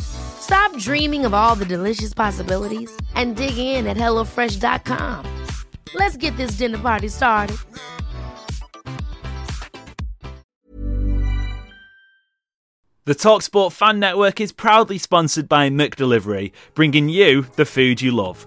Stop dreaming of all the delicious possibilities and dig in at HelloFresh.com. Let's get this dinner party started. The Talksport Fan Network is proudly sponsored by McDelivery, bringing you the food you love.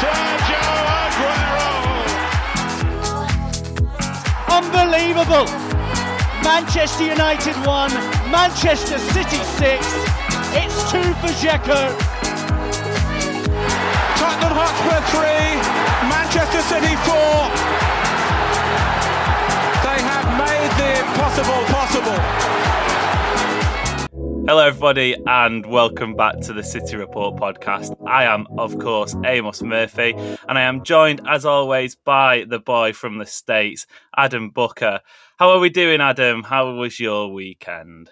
Sergio Aguero. Unbelievable! Manchester United 1, Manchester City 6. It's 2 for Dzeko. Tottenham Hotspur 3, Manchester City 4. They have made the impossible possible. Hello, everybody, and welcome back to the City Report podcast. I am, of course, Amos Murphy, and I am joined, as always, by the boy from the States, Adam Booker. How are we doing, Adam? How was your weekend?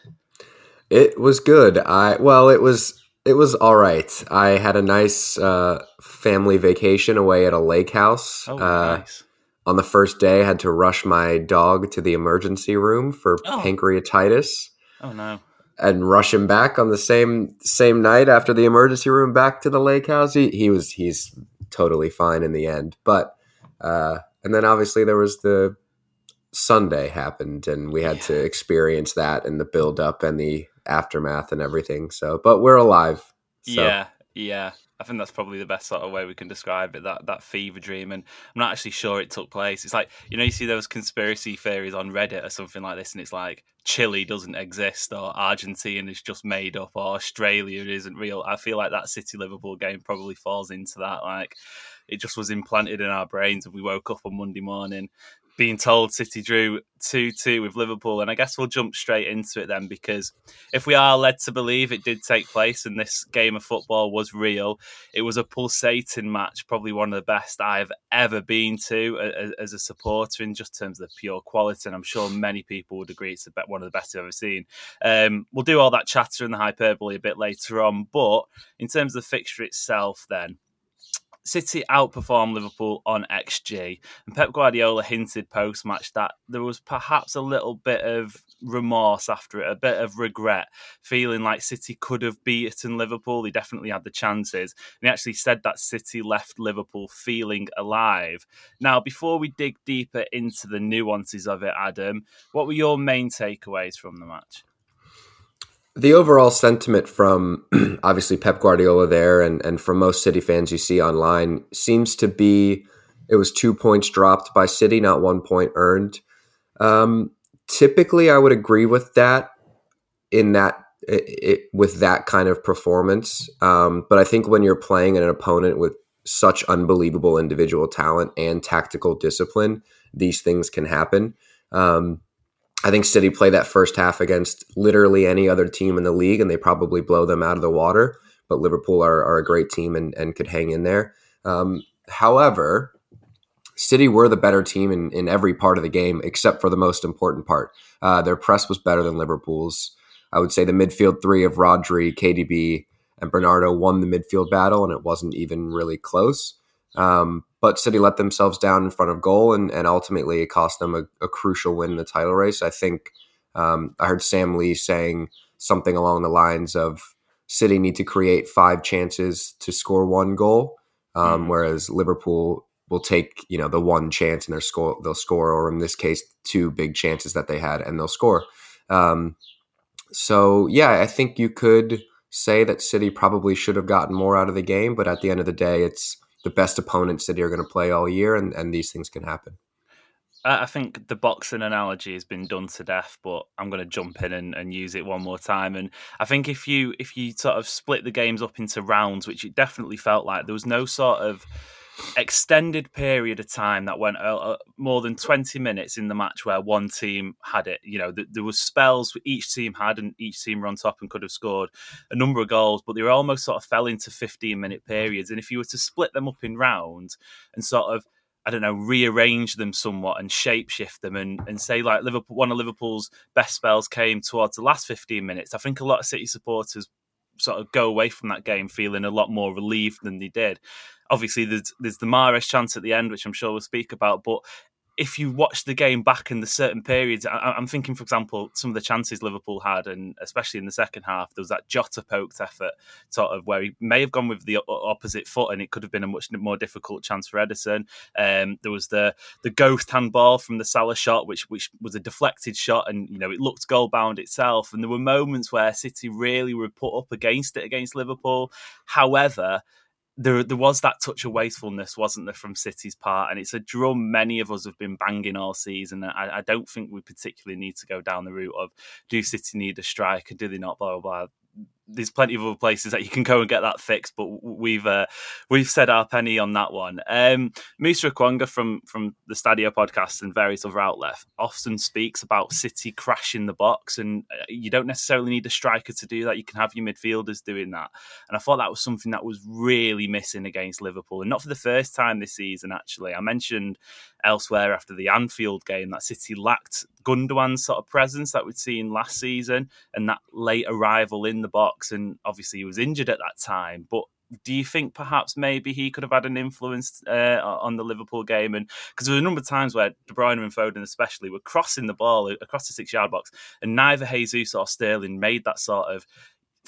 It was good. I well, it was it was all right. I had a nice uh, family vacation away at a lake house. Oh, uh, nice. On the first day, I had to rush my dog to the emergency room for Oh. pancreatitis Oh, no. And rush him back on the same same night after the emergency room back to the lake house. He, he was he's totally fine in the end, but uh, and then obviously there was the Sunday happened, and we had to experience that and the build up and the aftermath and everything. So, but we're alive. So. Yeah, yeah. I think that's probably the best sort of way we can describe it. That that fever dream, and I'm not actually sure it took place. It's like you know, you see those conspiracy theories on Reddit or something like this, and it's like Chile doesn't exist, or Argentina is just made up, or Australia isn't real. I feel like that City Liverpool game probably falls into that. Like it just was implanted in our brains, and we woke up on Monday morning being told City drew 2 2 with Liverpool. And I guess we'll jump straight into it then, because if we are led to believe it did take place and this game of football was real, it was a pulsating match, probably one of the best I've ever been to as a supporter in just terms of the pure quality. And I'm sure many people would agree it's one of the best I've ever seen. Um, we'll do all that chatter and the hyperbole a bit later on. But in terms of the fixture itself, then, City outperformed Liverpool on XG, and Pep Guardiola hinted post match that there was perhaps a little bit of remorse after it, a bit of regret, feeling like City could have beaten Liverpool. They definitely had the chances. And he actually said that City left Liverpool feeling alive. Now, before we dig deeper into the nuances of it, Adam, what were your main takeaways from the match? The overall sentiment from obviously Pep Guardiola there and, and from most City fans you see online seems to be it was two points dropped by City, not one point earned. Um, typically, I would agree with that in that it, it, with that kind of performance. Um, but I think when you're playing an opponent with such unbelievable individual talent and tactical discipline, these things can happen. Um, I think City play that first half against literally any other team in the league, and they probably blow them out of the water. But Liverpool are, are a great team and, and could hang in there. Um, however, City were the better team in, in every part of the game except for the most important part. Uh, their press was better than Liverpool's. I would say the midfield three of Rodri, KDB, and Bernardo won the midfield battle, and it wasn't even really close. Um, but City let themselves down in front of goal, and, and ultimately it cost them a, a crucial win in the title race. I think um, I heard Sam Lee saying something along the lines of City need to create five chances to score one goal, um, mm. whereas Liverpool will take you know the one chance and they'll score they'll score, or in this case, two big chances that they had and they'll score. Um, so yeah, I think you could say that City probably should have gotten more out of the game, but at the end of the day, it's the best opponent City are going to play all year, and, and these things can happen. I think the boxing analogy has been done to death, but I'm going to jump in and, and, use it one more time. And I think if you if you sort of split the games up into rounds, which it definitely felt like, there was no sort of extended period of time that went uh, uh, more than 20 minutes in the match where one team had it you know th- there was spells each team had and each team were on top and could have scored a number of goals but they were almost sort of fell into 15 minute periods and if you were to split them up in rounds and sort of I don't know, rearrange them somewhat and shapeshift them and, and say like Liverpool one of Liverpool's best spells came towards the last 15 minutes. I think a lot of City supporters sort of go away from that game feeling a lot more relieved than they did obviously there's there's the Mahrez chance at the end, which I'm sure we'll speak about, but if you watch the game back in the certain periods, I, am thinking, for example, some of the chances Liverpool had, and especially in the second half, there was that Jota poked effort, sort of where he may have gone with the opposite foot, and it could have been a much more difficult chance for Ederson. Um, there was the the ghost handball from the Salah shot, which which was a deflected shot, and you know it looked goal bound itself. And there were moments where City really were put up against it against Liverpool. However, there there was that touch of wastefulness, wasn't there, from City's part? And it's a drum many of us have been banging all season. I, I don't think we particularly need to go down the route of do City need a striker? Do they not? Blah blah blah there's plenty of other places that you can go and get that fixed, but we've uh, we've said our penny on that one. Um, Musa Okwonga from from the Stadio podcast and various other outlets often speaks about City crashing the box, and uh, you don't necessarily need a striker to do that. You can have your midfielders doing that, and I thought that was something that was really missing against Liverpool, and not for the first time this season. Actually, I mentioned elsewhere after the Anfield game that City lacked Gundogan's sort of presence that we'd seen last season and that late arrival in the box. And obviously, he was injured at that time. But do you think perhaps maybe he could have had an influence uh, on the Liverpool game? And because there were a number of times where De Bruyne and Foden, especially, were crossing the ball across the six yard box, and neither Jesus or Sterling made that sort of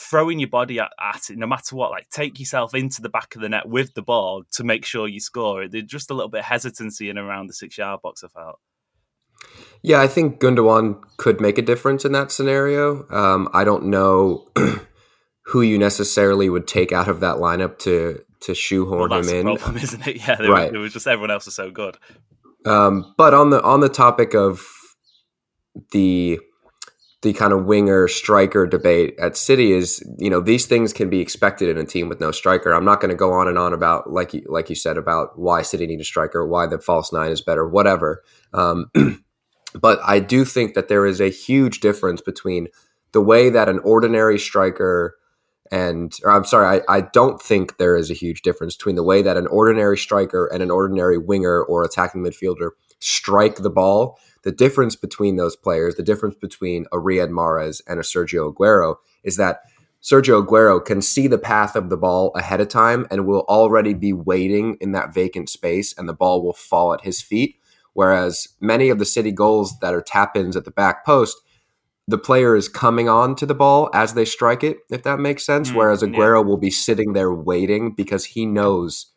throwing your body at, at, it, no matter what. Like take yourself into the back of the net with the ball to make sure you score. There's just a little bit of hesitancy in around the six yard box. I felt. Yeah, I think Gundogan could make a difference in that scenario. Um, I don't know who you necessarily would take out of that lineup to to shoehorn well, him in. Problem, isn't it? Yeah, right. Was, it was just everyone else is so good. Um, but on the on the topic of the the kind of winger striker debate at City is, you know, these things can be expected in a team with no striker. I'm not going to go on and on about like you, like you said about why City need a striker, why the false nine is better, whatever. Um, but I do think that there is a huge difference between the way that an ordinary striker and or I'm sorry, I, I don't think there is a huge difference between the way that an ordinary striker and an ordinary winger or attacking midfielder strike the ball the difference between those players, the difference between a Riyad Mahrez and a Sergio Aguero is that Sergio Aguero can see the path of the ball ahead of time and will already be waiting in that vacant space and the ball will fall at his feet. Whereas many of the City goals that are tap ins at the back post, the player is coming on to the ball as they strike it, if that makes sense. Mm, Whereas Aguero yeah. will be sitting there waiting because he knows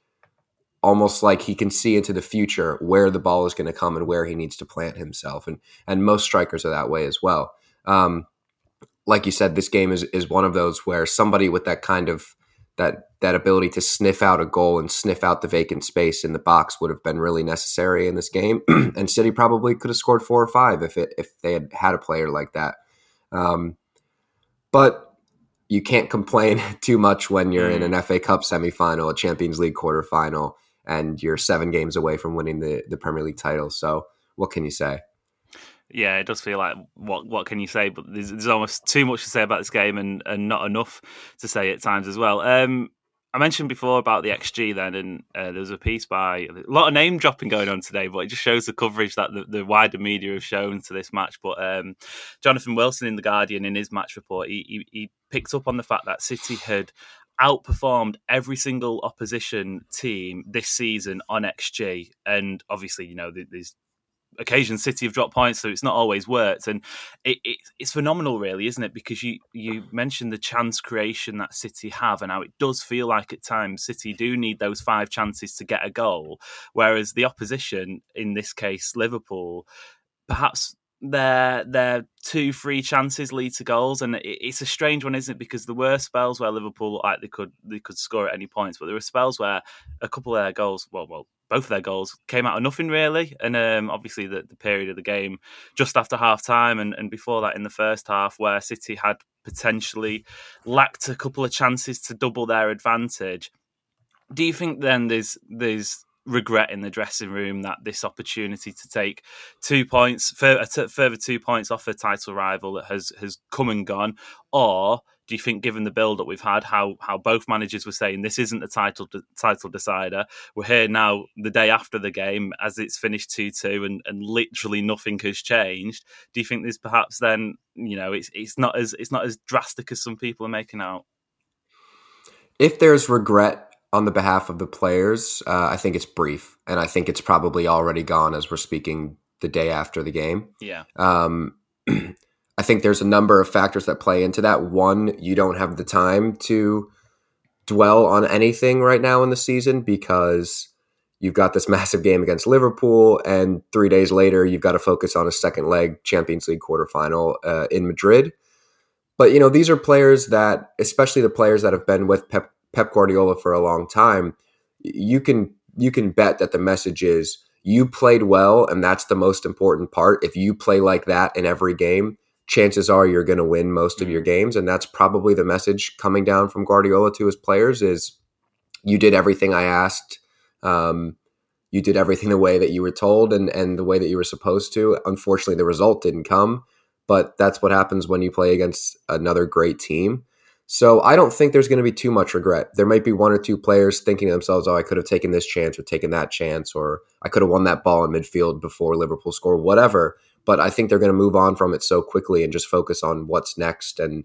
almost like he can see into the future where the ball is going to come and where he needs to plant himself. And and most strikers are that way as well. Um, like you said, this game is is one of those where somebody with that kind of that that ability to sniff out a goal and sniff out the vacant space in the box would have been really necessary in this game. and City probably could have scored four or five if it if they had had a player like that. Um, but you can't complain too much when you're in mm. an FA Cup semifinal, a Champions League quarterfinal, and you're seven games away from winning the, the Premier League title. So what can you say? Yeah, it does feel like what what can you say? But there's, there's almost too much to say about this game and, and not enough to say at times as well. Um, I mentioned before about the XG then, and uh, there was a piece by a lot of name dropping going on today, but it just shows the coverage that the, the wider media have shown to this match. But um, Jonathan Wilson in The Guardian, in his match report, he, he, he picked up on the fact that City had outperformed every single opposition team this season on XG. And obviously, you know, there's occasions City have dropped points, so it's not always worked. And it, it, it's phenomenal, really, isn't it? Because you you mentioned the chance creation that City have, and how it does feel like at times City do need those five chances to get a goal, whereas the opposition, in this case Liverpool, perhaps their their two free chances lead to goals, and it, it's a strange one, isn't it? Because there were spells where Liverpool like they could they could score at any points, but there were spells where a couple of their goals, well, well, both of their goals came out of nothing really, and um, obviously the, the period of the game just after half time and, and before that in the first half, where City had potentially lacked a couple of chances to double their advantage. Do you think then there's there's regret in the dressing room that this opportunity to take two points, further, further two points off a title rival that has has come and gone, or do you think, given the build that we've had, how how both managers were saying this isn't the title title decider, we're here now the day after the game as it's finished two two, and and literally nothing has changed. Do you think there's perhaps then you know it's it's not as it's not as drastic as some people are making out? If there's regret on the behalf of the players, uh, I think it's brief, and I think it's probably already gone as we're speaking the day after the game. Yeah. Um, think there's a number of factors that play into that. One, you don't have the time to dwell on anything right now in the season because you've got this massive game against Liverpool, and three days later, you've got to focus on a second leg Champions League quarterfinal uh, in Madrid. But you know, these are players that, especially the players that have been with Pep, Pep Guardiola for a long time, you can you can bet that the message is you played well, and that's the most important part. If you play like that in every game, chances are you're going to win most of your mm-hmm. games and that's probably the message coming down from Guardiola to his players is you did everything I asked um, you did everything the way that you were told and and the way that you were supposed to unfortunately the result didn't come but that's what happens when you play against another great team so I don't think there's going to be too much regret. There might be one or two players thinking to themselves, "Oh, I could have taken this chance or taken that chance, or I could have won that ball in midfield before Liverpool score, whatever." But I think they're going to move on from it so quickly and just focus on what's next and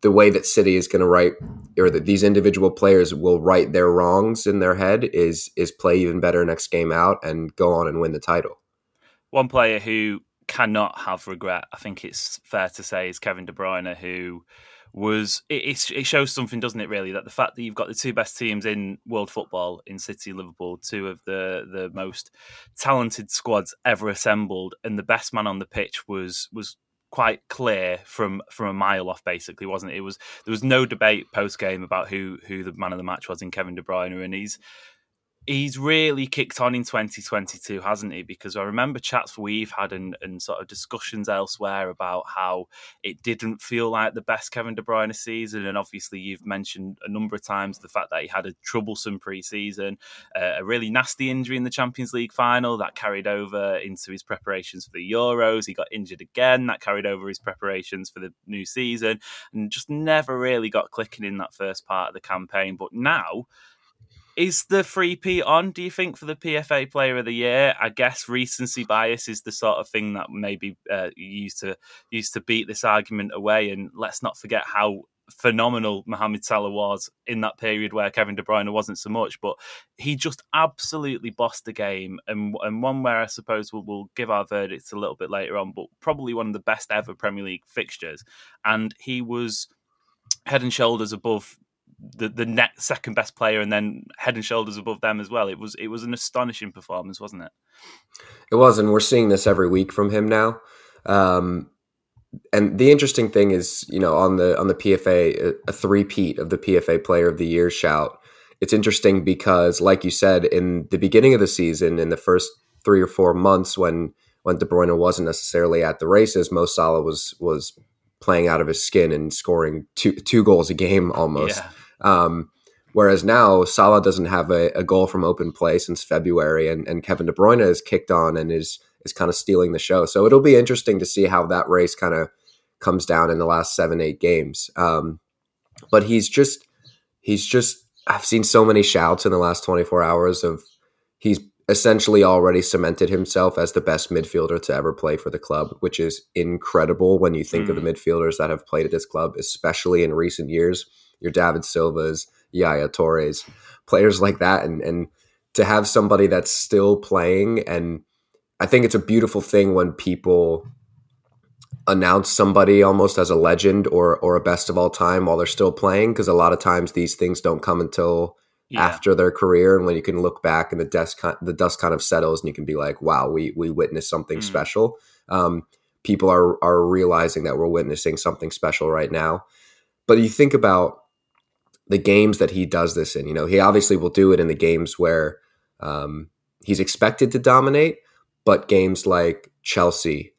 the way that City is going to write or that these individual players will right their wrongs in their head is is play even better next game out and go on and win the title. One player who cannot have regret, I think it's fair to say, is Kevin De Bruyne, who was it, it shows something, doesn't it? Really, that the fact that you've got the two best teams in world football in City, Liverpool, two of the the most talented squads ever assembled, and the best man on the pitch was was quite clear from from a mile off basically wasn't it it was there was no debate post game about who who the man of the match was in Kevin De Bruyne and he's he's really kicked on in 2022, hasn't he? Because I remember chats we've had and, and sort of discussions elsewhere about how it didn't feel like the best Kevin De Bruyne season. And obviously, you've mentioned a number of times the fact that he had a troublesome pre-season, uh, a really nasty injury in the Champions League final that carried over into his preparations for the Euros. He got injured again, that carried over his preparations for the new season, and just never really got clicking in that first part of the campaign. But now, is the three-peat on, do you think, for the PFA Player of the Year? I guess recency bias is the sort of thing that maybe uh, used to used to beat this argument away. And let's not forget how phenomenal Mohamed Salah was in that period where Kevin De Bruyne wasn't so much, but he just absolutely bossed the game, and and one where I suppose we'll, we'll give our verdicts a little bit later on, but probably one of the best ever Premier League fixtures, and he was head and shoulders above the the next second best player and then head and shoulders above them as well. It was it was an astonishing performance, wasn't it? It was, and we're seeing this every week from him now. Um, and the interesting thing is, you know, on the on the PFA, a three-peat of the PFA Player of the Year shout. It's interesting because, like you said, in the beginning of the season, in the first three or four months, when when De Bruyne wasn't necessarily at the races, Mo Salah was was playing out of his skin and scoring two two goals a game almost. Yeah. Um, whereas now Salah doesn't have a, a, goal from open play since February, and, and Kevin De Bruyne is kicked on and is is kind of stealing the show. So it'll be interesting to see how that race kind of comes down in the last seven eight games. Um, but he's just he's just I've seen so many shouts in the last 24 hours of he's essentially already cemented himself as the best midfielder to ever play for the club, which is incredible when you think mm. of the mm. midfielders that have played at this club, especially in recent years your David Silvas, Yaya Tourés, players like that, and and to have somebody that's still playing, and I think it's a beautiful thing when people announce somebody almost as a legend or or a best of all time while they're still playing because a lot of times these things don't come until yeah. after their career and when you can look back and the dust the dust kind of settles and you can be like wow we we witnessed something mm. special um, people are are realizing that we're witnessing something special right now but you think about the games that he does this in you know he obviously will do it in the games where um, he's expected to dominate but games like Chelsea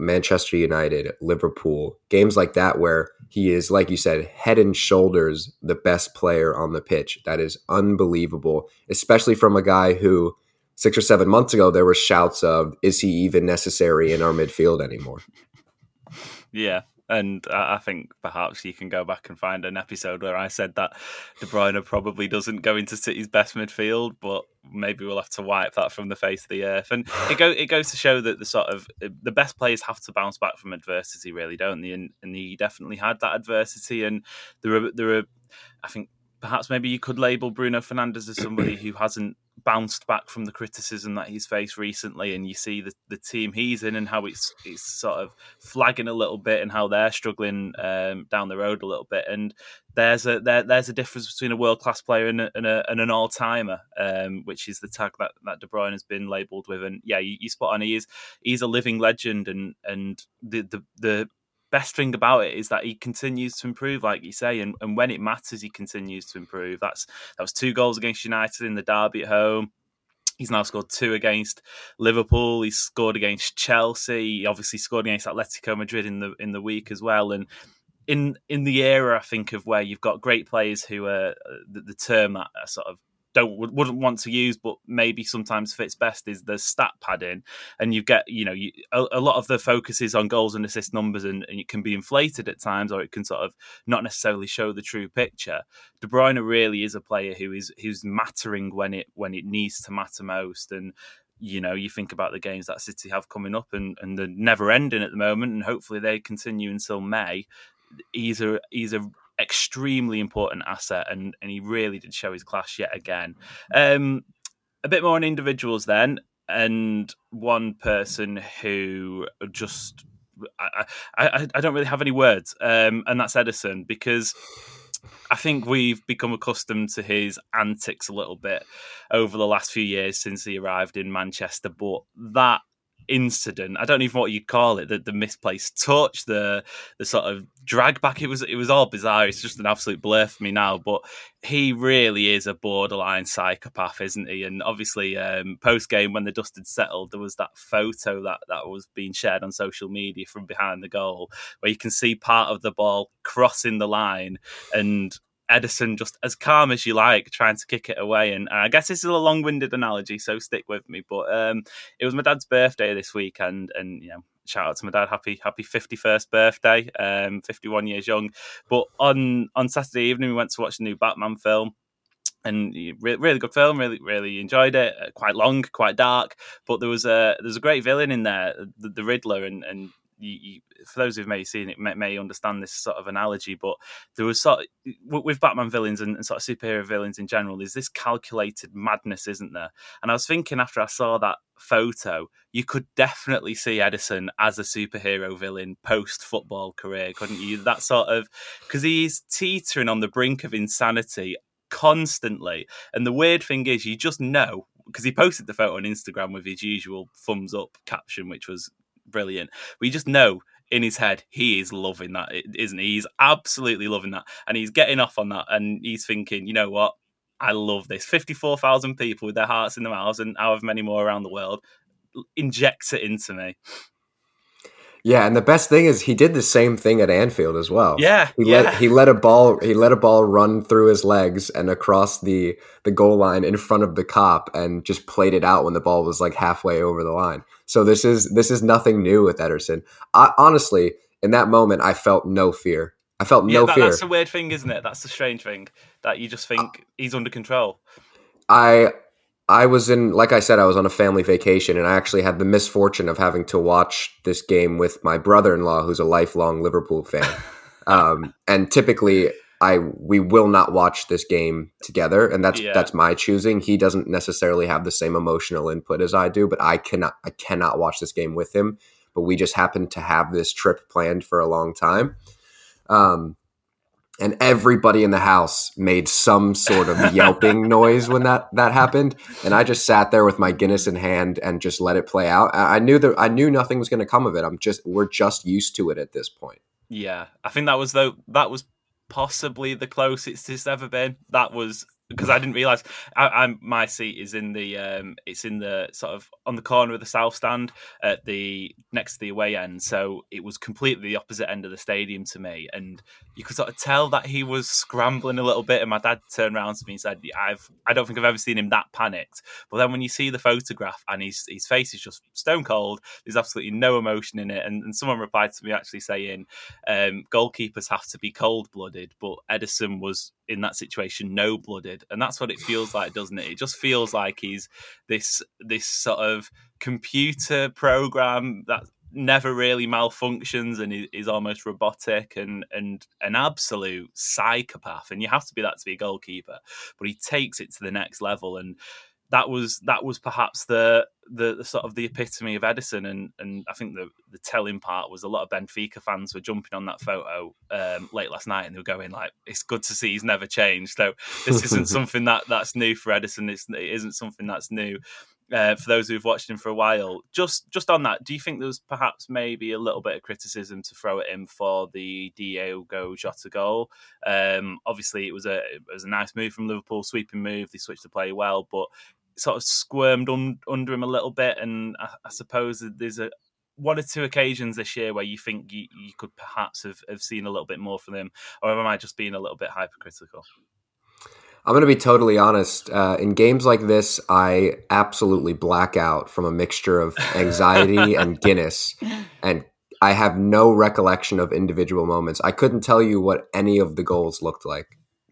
Manchester United, Liverpool, games like that where he is, like you said, head and shoulders the best player on the pitch. That is unbelievable, especially from a guy who six or seven months ago there were shouts of, "Is he even necessary in our midfield anymore?" Yeah, and I think perhaps you can go back and find an episode where I said that De Bruyne probably doesn't go into City's best midfield, but maybe we'll have to wipe that from the face of the earth. And it, go, it goes to show that the sort of the best players have to bounce back from adversity, really, don't they? And, and he definitely had that adversity. And there are there are, I think perhaps maybe you could label Bruno Fernandes as somebody who hasn't bounced back from the criticism that he's faced recently, and you see the, the team he's in and how it's it's sort of flagging a little bit and how they're struggling um, down the road a little bit. And there's a there, there's a difference between a world class player and, a, and, a, and an all timer, um, which is the tag that, that De Bruyne has been labelled with. And yeah, you, you spot on. He is he's a living legend, and and the the the best thing about it is that he continues to improve, like you say, and, and when it matters, he continues to improve. That's that was two goals against United in the derby at home. He's now scored two against Liverpool. He's scored against Chelsea. He obviously scored against Atletico Madrid in the in the week as well. And in in the era, I think of where you've got great players who are uh, the, the term that sort of don't wouldn't want to use, but maybe sometimes fits best is the stat padding, and you get you know you, a, a, lot of the focus is on goals and assist numbers, and, and, it can be inflated at times, or it can sort of not necessarily show the true picture. De Bruyne really is a player who is who's mattering when it when it needs to matter most, and you know, you think about the games that City have coming up and, and they're never ending at the moment, and hopefully they continue until May. He's a he's a extremely important asset, and and he really did show his class yet again. Um, a bit more on individuals then, and one person who just I, I, I don't really have any words, um, and that's Ederson because I think we've become accustomed to his antics a little bit over the last few years since he arrived in Manchester. But that incident. I don't even know what you'd call it. The, the misplaced touch, the the sort of drag back. It was it was all bizarre. It's just an absolute blur for me now. But he really is a borderline psychopath, isn't he? And obviously, um, post game when the dust had settled, there was that photo that that was being shared on social media from behind the goal, where you can see part of the ball crossing the line and Ederson just as calm as you like, trying to kick it away. And I guess this is a long-winded analogy, so stick with me. But um, it was my dad's birthday this week, and and you know, shout out to my dad, happy happy fifty first birthday, um, fifty one years young. But on on Saturday evening, we went to watch the new Batman film and really good film. Really, really enjoyed it. Uh, quite long, quite dark, but there was a there's a great villain in there, the, the Riddler, and and you, you, for those who've maybe seen it may, may, understand this sort of analogy, but there was sort of, with Batman villains and, and, sort of superhero villains in general, is this calculated madness, isn't there? And I was thinking after I saw that photo, you could definitely see Ederson as a superhero villain post football career, couldn't you? That sort of because he's teetering on the brink of insanity constantly. And the weird thing is, you just know because he posted the photo on Instagram with his usual thumbs up caption, which was brilliant. We just know in his head he is loving that, isn't he? He's absolutely loving that, and he's getting off on that, and he's thinking, you know what? I love this. Fifty-four thousand people with their hearts in their mouths, and however many more around the world, injects it into me. Yeah, and the best thing is he did the same thing at Anfield as well. Yeah, he yeah. let he let a ball he let a ball run through his legs and across the the goal line in front of the Kop and just played it out when the ball was like halfway over the line. So this is this is nothing new with Ederson. I, honestly, in that moment, I felt no fear. I felt no that, fear. That's a weird thing, isn't it? That's the strange thing that you just think uh, he's under control. I I was in, like I said, I was on a family vacation, and I actually had the misfortune of having to watch this game with my brother-in-law, who's a lifelong Liverpool fan. um, and typically, I we will not watch this game together, and that's Yeah. that's my choosing. He doesn't necessarily have the same emotional input as I do, but I cannot I cannot watch this game with him. But we just happened to have this trip planned for a long time, um, and everybody in the house made some sort of yelping noise when that that happened, and I just sat there with my Guinness in hand and just let it play out. I, I knew that I knew nothing was going to come of it. I'm just we're just used to it at this point. Yeah, I think that was though that was possibly the closest it's ever been. That was because I didn't realize I, I'm my seat is in the um it's in the sort of on the corner of the south stand at the next to the away end. So it was completely the opposite end of the stadium to me. And you could sort of tell that he was scrambling a little bit. And my dad turned around to me and said I've I don't think I've ever seen him that panicked. But then when you see the photograph and his his face is just stone cold there's absolutely no emotion in it. And, and someone replied to me actually saying um, goalkeepers have to be cold blooded, but Ederson was in that situation no blooded, and that's what it feels like, doesn't it? It just feels like he's this this sort of computer program that never really malfunctions and is, almost robotic and and an absolute psychopath. And you have to be that to be a goalkeeper. But he takes it to the next level. And that was that was perhaps the, the the sort of the epitome of Ederson, and and I think the the telling part was a lot of Benfica fans were jumping on that photo um, late last night, and they were going like, "It's good to see he's never changed." So this isn't something that that's new for Ederson. It's, it isn't something that's new. Uh, for those who've watched him for a while, just just on that, do you think there was perhaps maybe a little bit of criticism to throw at him for the Diogo Jota goal? Um, obviously, it was a it was a nice move from Liverpool, sweeping move. They switched the play well, but sort of squirmed un- under him a little bit. And I, I suppose that there's a one or two occasions this year where you think you, you could perhaps have, have seen a little bit more from him, or am I just being a little bit hypercritical? I'm going to be totally honest. Uh, in games like this, I absolutely black out from a mixture of anxiety and Guinness, and I have no recollection of individual moments. I couldn't tell you what any of the goals looked like.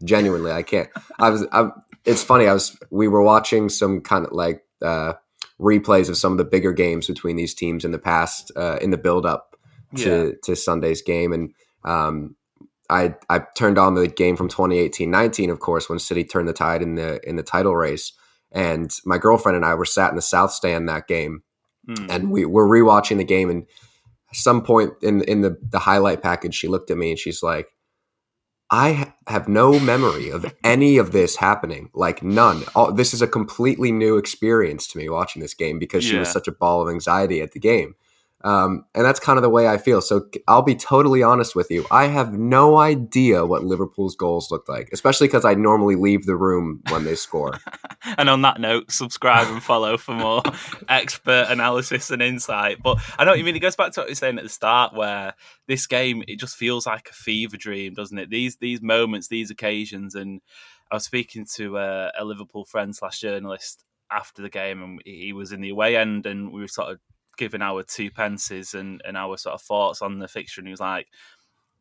Genuinely, I can't. I was. I, it's funny. I was. We were watching some kind of like uh, replays of some of the bigger games between these teams in the past, uh, in the build up to to Sunday's game, and um, I I turned on the game from 2018-19, of course, when City turned the tide in the in the title race. And my girlfriend and I were sat in the south stand that game, Hmm. and we were rewatching the game. And at some point in in the the highlight package, she looked at me and she's like, "I ha- have no memory of any of this happening. Like none. All, this is a completely new experience to me watching this game because she was such a ball of anxiety at the game." Um, and that's kind of the way I feel. So I'll be totally honest with you. I have no idea what Liverpool's goals look like, especially because I normally leave the room when they score. and on that note, subscribe and follow for more expert analysis and insight. But I know what you mean. It goes back to what you were saying at the start, where this game it just feels like a fever dream, doesn't it? These these moments, these occasions, and I was speaking to a, a Liverpool friend slash journalist after the game, and he was in the away end, and we were sort of giving our two pences and, and our sort of thoughts on the fixture, and he was like,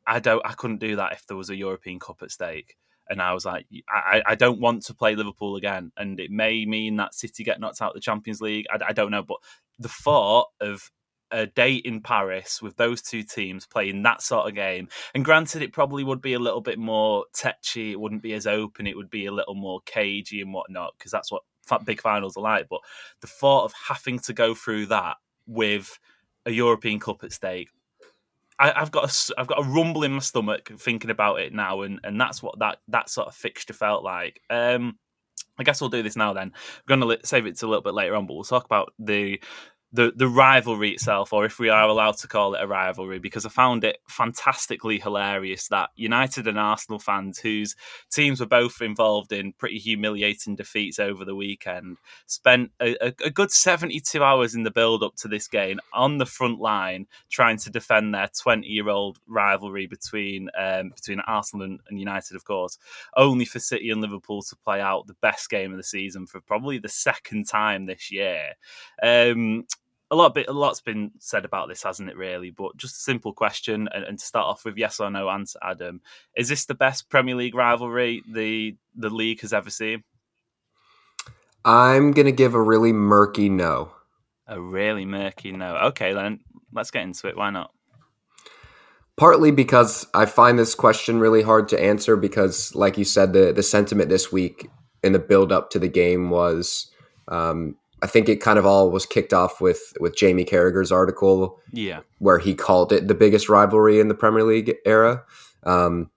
"I don't, I couldn't do that if there was a European Cup at stake." And I was like, I, I don't want to play Liverpool again. And it may mean that City get knocked out of the Champions League. I, I don't know. But the thought of a date in Paris with those two teams playing that sort of game, and granted, it probably would be a little bit more tetchy. It wouldn't be as open. It would be a little more cagey and whatnot, because that's what big finals are like. But the thought of having to go through that with a European Cup at stake, I, I've got a, I've got a rumble in my stomach thinking about it now, and, and that's what that that sort of fixture felt like. Um, I guess we'll do this now. Then we're going to save it to a little bit later on, but we'll talk about the the the rivalry itself, or if we are allowed to call it a rivalry, because I found it fantastically hilarious that United and Arsenal fans, whose teams were both involved in pretty humiliating defeats over the weekend, spent a, a, good seventy two hours in the build up to this game on the front line trying to defend their twenty year old rivalry between um, between Arsenal and, and United, of course, only for City and Liverpool to play out the best game of the season for probably the second time this year. Um, a lot bit, a lot's been said about this, hasn't it? Really, but just a simple question, and, and to start off with, yes or no answer, Adam: Is this the best Premier League rivalry the the league has ever seen? I'm gonna give a really murky no. A really murky no. Okay, then let's get into it. Why not? partly because I find this question really hard to answer because, like you said, the the sentiment this week in the build up to the game was. Um, I think it kind of all was kicked off with with Jamie Carragher's article, yeah, where he called it the biggest rivalry in the Premier League era. Um,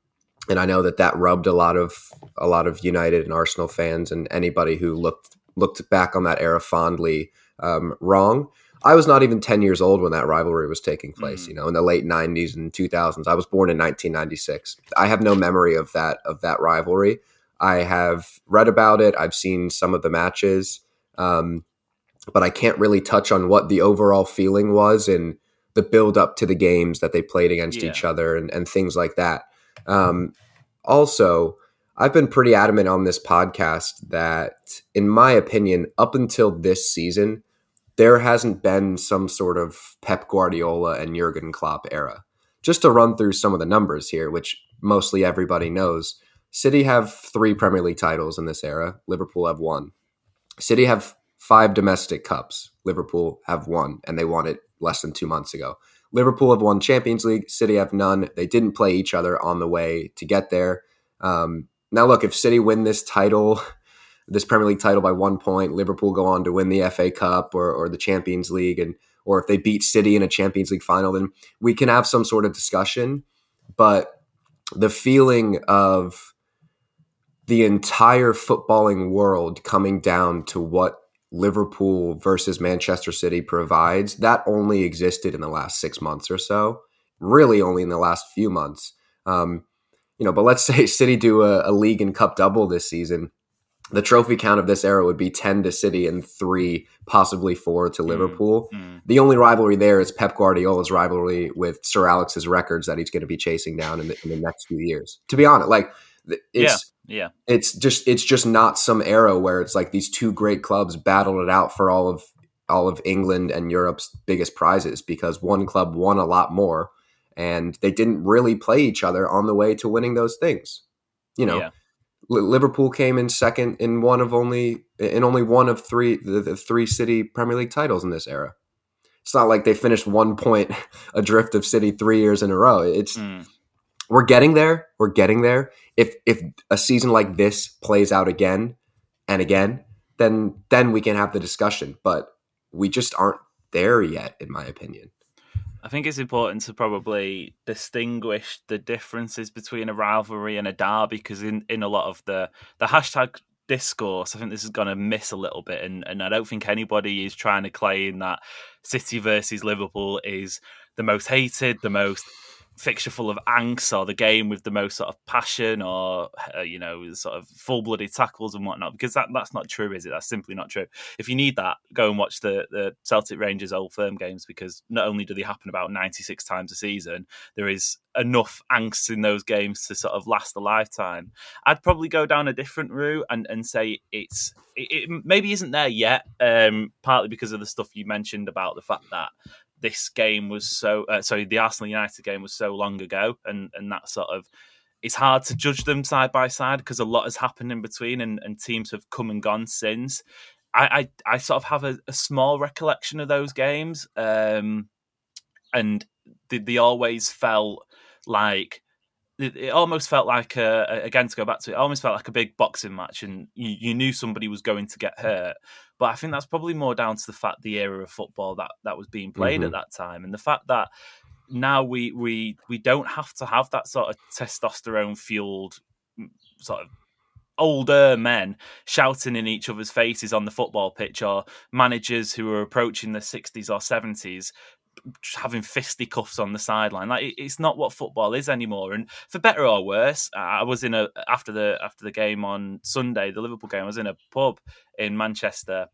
and I know that that rubbed a lot of a lot of United and Arsenal fans and anybody who looked looked back on that era fondly um, wrong. I was not even 10 years old when that rivalry was taking place, mm. you know, in the late 90s and 2000s. I was born in 1996. I have no memory of that of that rivalry. I have read about it. I've seen some of the matches. Um, but I can't really touch on what the overall feeling was and the build up to the games that they played against yeah. each other and, and things like that. Um, also, I've been pretty adamant on this podcast that, in my opinion, up until this season, there hasn't been some sort of Pep Guardiola and Jurgen Klopp era. Just to run through some of the numbers here, which mostly everybody knows, City have three Premier League titles in this era. Liverpool have one. City have five domestic cups. Liverpool have won, and they won it less than two months ago. Liverpool have won Champions League. City have none. They didn't play each other on the way to get there. Um, now, look, if City win this title, this Premier League title by one point, Liverpool go on to win the FA Cup or, or the Champions League, and or if they beat City in a Champions League final, then we can have some sort of discussion. But the feeling of the entire footballing world coming down to what Liverpool versus Manchester City provides, that only existed in the last six months or so. Really, only in the last few months. Um, you know, but let's say City do a, a league and cup double this season. The trophy count of this era would be 10 to City and three, possibly four to mm, Liverpool. Mm. The only rivalry there is Pep Guardiola's rivalry with Sir Alex's records that he's going to be chasing down in the, in the next few years. To be honest, like it's yeah. It's just it's just not some era where it's like these two great clubs battled it out for all of all of England and Europe's biggest prizes because one club won a lot more and they didn't really play each other on the way to winning those things. You know, yeah. Liverpool came in second in one of only in only one of three the, the, three city Premier League titles in this era. It's not like they finished one point adrift of City three years in a row. It's mm we're getting there. We're getting there. If if a season like this plays out again and again, then then we can have the discussion. But we just aren't there yet, in my opinion. I think it's important to probably distinguish the differences between a rivalry and a derby because in, in a lot of the the hashtag discourse, I think this is going to miss a little bit, and, and I don't think anybody is trying to claim that City versus Liverpool is the most hated, the most fixture full of angst or the game with the most sort of passion or uh, you know sort of full-blooded tackles and whatnot because that that's not true is it? That's simply not true. If you need that go and watch the the celtic rangers old firm games because not only do they happen about 96 times a season there is enough angst in those games to sort of last a lifetime. I'd probably go down a different route and and say it's it, it maybe isn't there yet um partly because of the stuff you mentioned about the fact that this game was so uh, sorry the Arsenal United game was so long ago and and that sort of it's hard to judge them side by side because a lot has happened in between and, and teams have come and gone since. I, I, I sort of have a, a, small recollection of those games, um, and they, they, always felt like it, almost felt like a, again to go back to it, it almost felt like a big boxing match, and you, you knew somebody was going to get hurt. But I think that's probably more down to the fact the era of football that that was being played mm-hmm. at that time, and the fact that now we we we don't have to have that sort of testosterone fueled sort of older men shouting in each other's faces on the football pitch or managers who are approaching the 60s or 70s having fisticuffs on the sideline. Like it's not what football is anymore. And for better or worse, I was in a after the after the game on Sunday, the Liverpool game. I was in a pub in Manchester.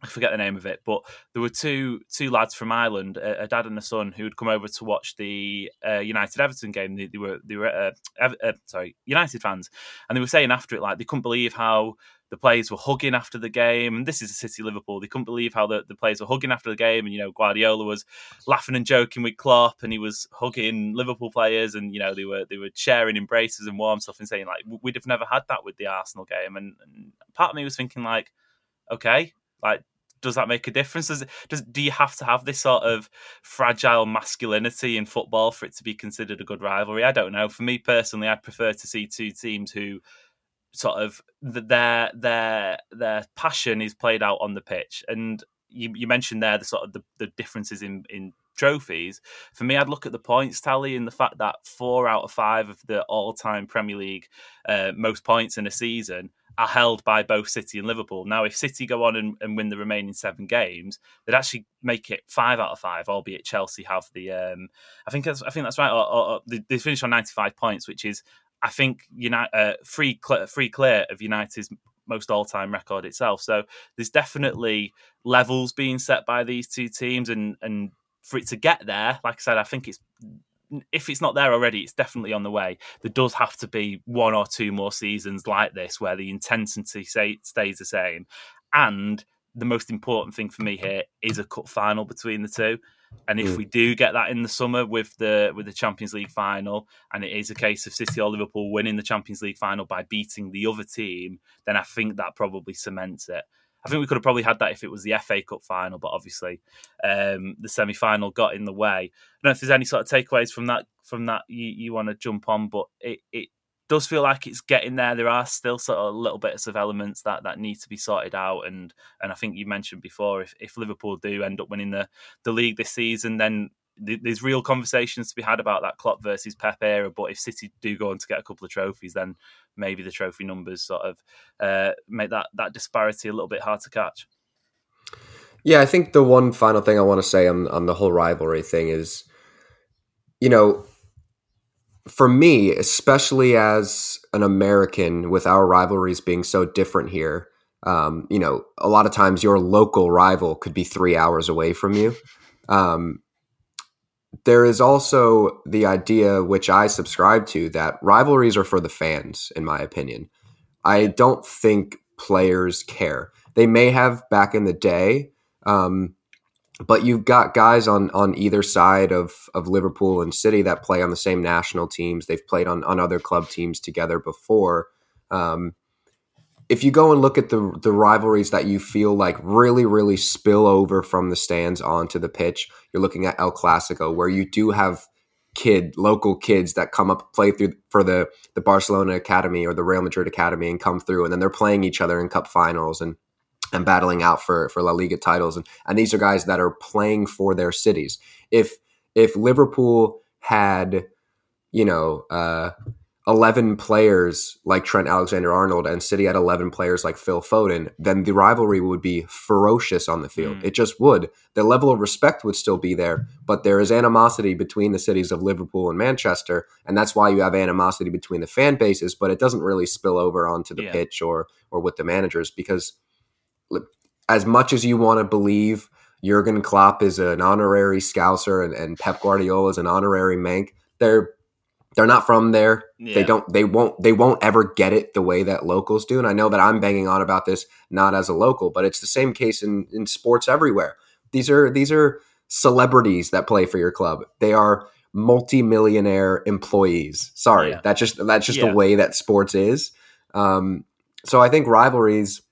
I forget the name of it, but there were two two lads from Ireland, a, a dad and a son, who had come over to watch the uh, United Everton game. They, they, were they were uh, uh, sorry United fans, and they were saying after it like they couldn't believe how the players were hugging after the game. And this is a City Liverpool. They couldn't believe how the, the players were hugging after the game. And, you know, Guardiola was laughing and joking with Klopp and he was hugging Liverpool players and, you know, they were they were sharing embraces and warm stuff and saying, like, we'd have never had that with the Arsenal game. And, and part of me was thinking, like, okay, like, does that make a difference? Does, does do you have to have this sort of fragile masculinity in football for it to be considered a good rivalry? I don't know. For me personally, I'd prefer to see two teams who sort of their their their passion is played out on the pitch. And you, you mentioned there the sort of the, the differences in in trophies. For me, I'd look at the points tally and the fact that four out of five of the all time Premier League uh, most points in a season are held by both City and Liverpool. Now, if City go on and, and, win the remaining seven games, they'd actually make it five out of five, albeit Chelsea have the. Um, I think that's, I think that's right. Or, or, or they, finish on ninety five points, which is I think United uh, free cl- free clear of United's most all time record itself. So there's definitely levels being set by these two teams, and and for it to get there, like I said, I think it's if it's not there already, it's definitely on the way. There does have to be one or two more seasons like this where the intensity say, stays the same. And the most important thing for me here is a cup final between the two. And if mm. we do get that in the summer with the with the Champions League final, and it is a case of City or Liverpool winning the Champions League final by beating the other team, then I think that probably cements it. I think we could have probably had that if it was the FA Cup final, but obviously um, the semi final got in the way. I don't know if there's any sort of takeaways from that from that you, you want to jump on, but it, it does feel like it's getting there. There are still sort of little bits of elements that, that need to be sorted out, and and I think you mentioned before if, if Liverpool do end up winning the the league this season, then there's real conversations to be had about that Klopp versus Pep era. But if City do go on to get a couple of trophies, then maybe the trophy numbers sort of uh, make that that disparity a little bit hard to catch. Yeah, I think the one final thing I want to say on on the whole rivalry thing is, you know, for me, especially as an American, with our rivalries being so different here, um, you know, a lot of times your local rival could be three hours away from you. Um, there is also the idea, which I subscribe to, that rivalries are for the fans, in my opinion. I don't think players care. They may have back in the day, um, but you've got guys on on either side of of Liverpool and City that play on the same national teams. They've played on on other club teams together before. Um, if you go and look at the the rivalries that you feel like really really spill over from the stands onto the pitch, you're looking at El Clasico, where you do have kid local kids that come up play through for the the Barcelona academy or the Real Madrid academy and come through, and then they're playing each other in cup finals and and battling out for for La Liga titles, and and these are guys that are playing for their cities. If if Liverpool had, you know. Uh, 11 players like Trent Alexander Arnold and City had 11 players like Phil Foden, then the rivalry would be ferocious on the field. Mm. It just would. The level of respect would still be there, but there is animosity between the cities of Liverpool and Manchester. And that's why you have animosity between the fan bases, but it doesn't really spill over onto the yeah. pitch or, or with the managers because as much as you want to believe Jurgen Klopp is an honorary Scouser and, and Pep Guardiola is an honorary Manc, they're they're not from there. Yeah. They don't they won't they won't ever get it the way that locals do. And I know that I'm banging on about this not as a local, but it's the same case in, in sports everywhere. These are these are celebrities that play for your club. They are multi-millionaire employees. Sorry, yeah. that's just that's just yeah. the way that sports is. Um, so I think rivalries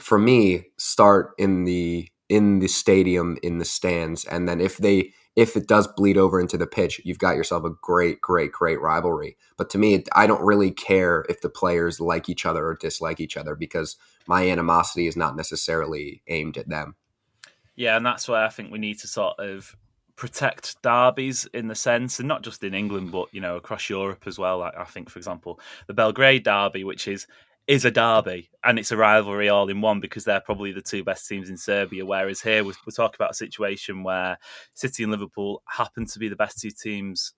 for me start in the in the stadium in the stands and then if they if it does bleed over into the pitch, you've got yourself a great, great, great rivalry. But to me, I don't really care if the players like each other or dislike each other because my animosity is not necessarily aimed at them. Yeah, and that's why I think we need to sort of protect derbies in the sense, and not just in England, but you know across Europe as well. Like I think, for example, the Belgrade derby, which is is a derby and it's a rivalry all in one because they're probably the two best teams in Serbia. Whereas here we're, we're talking about a situation where City and Liverpool happen to be the best two teams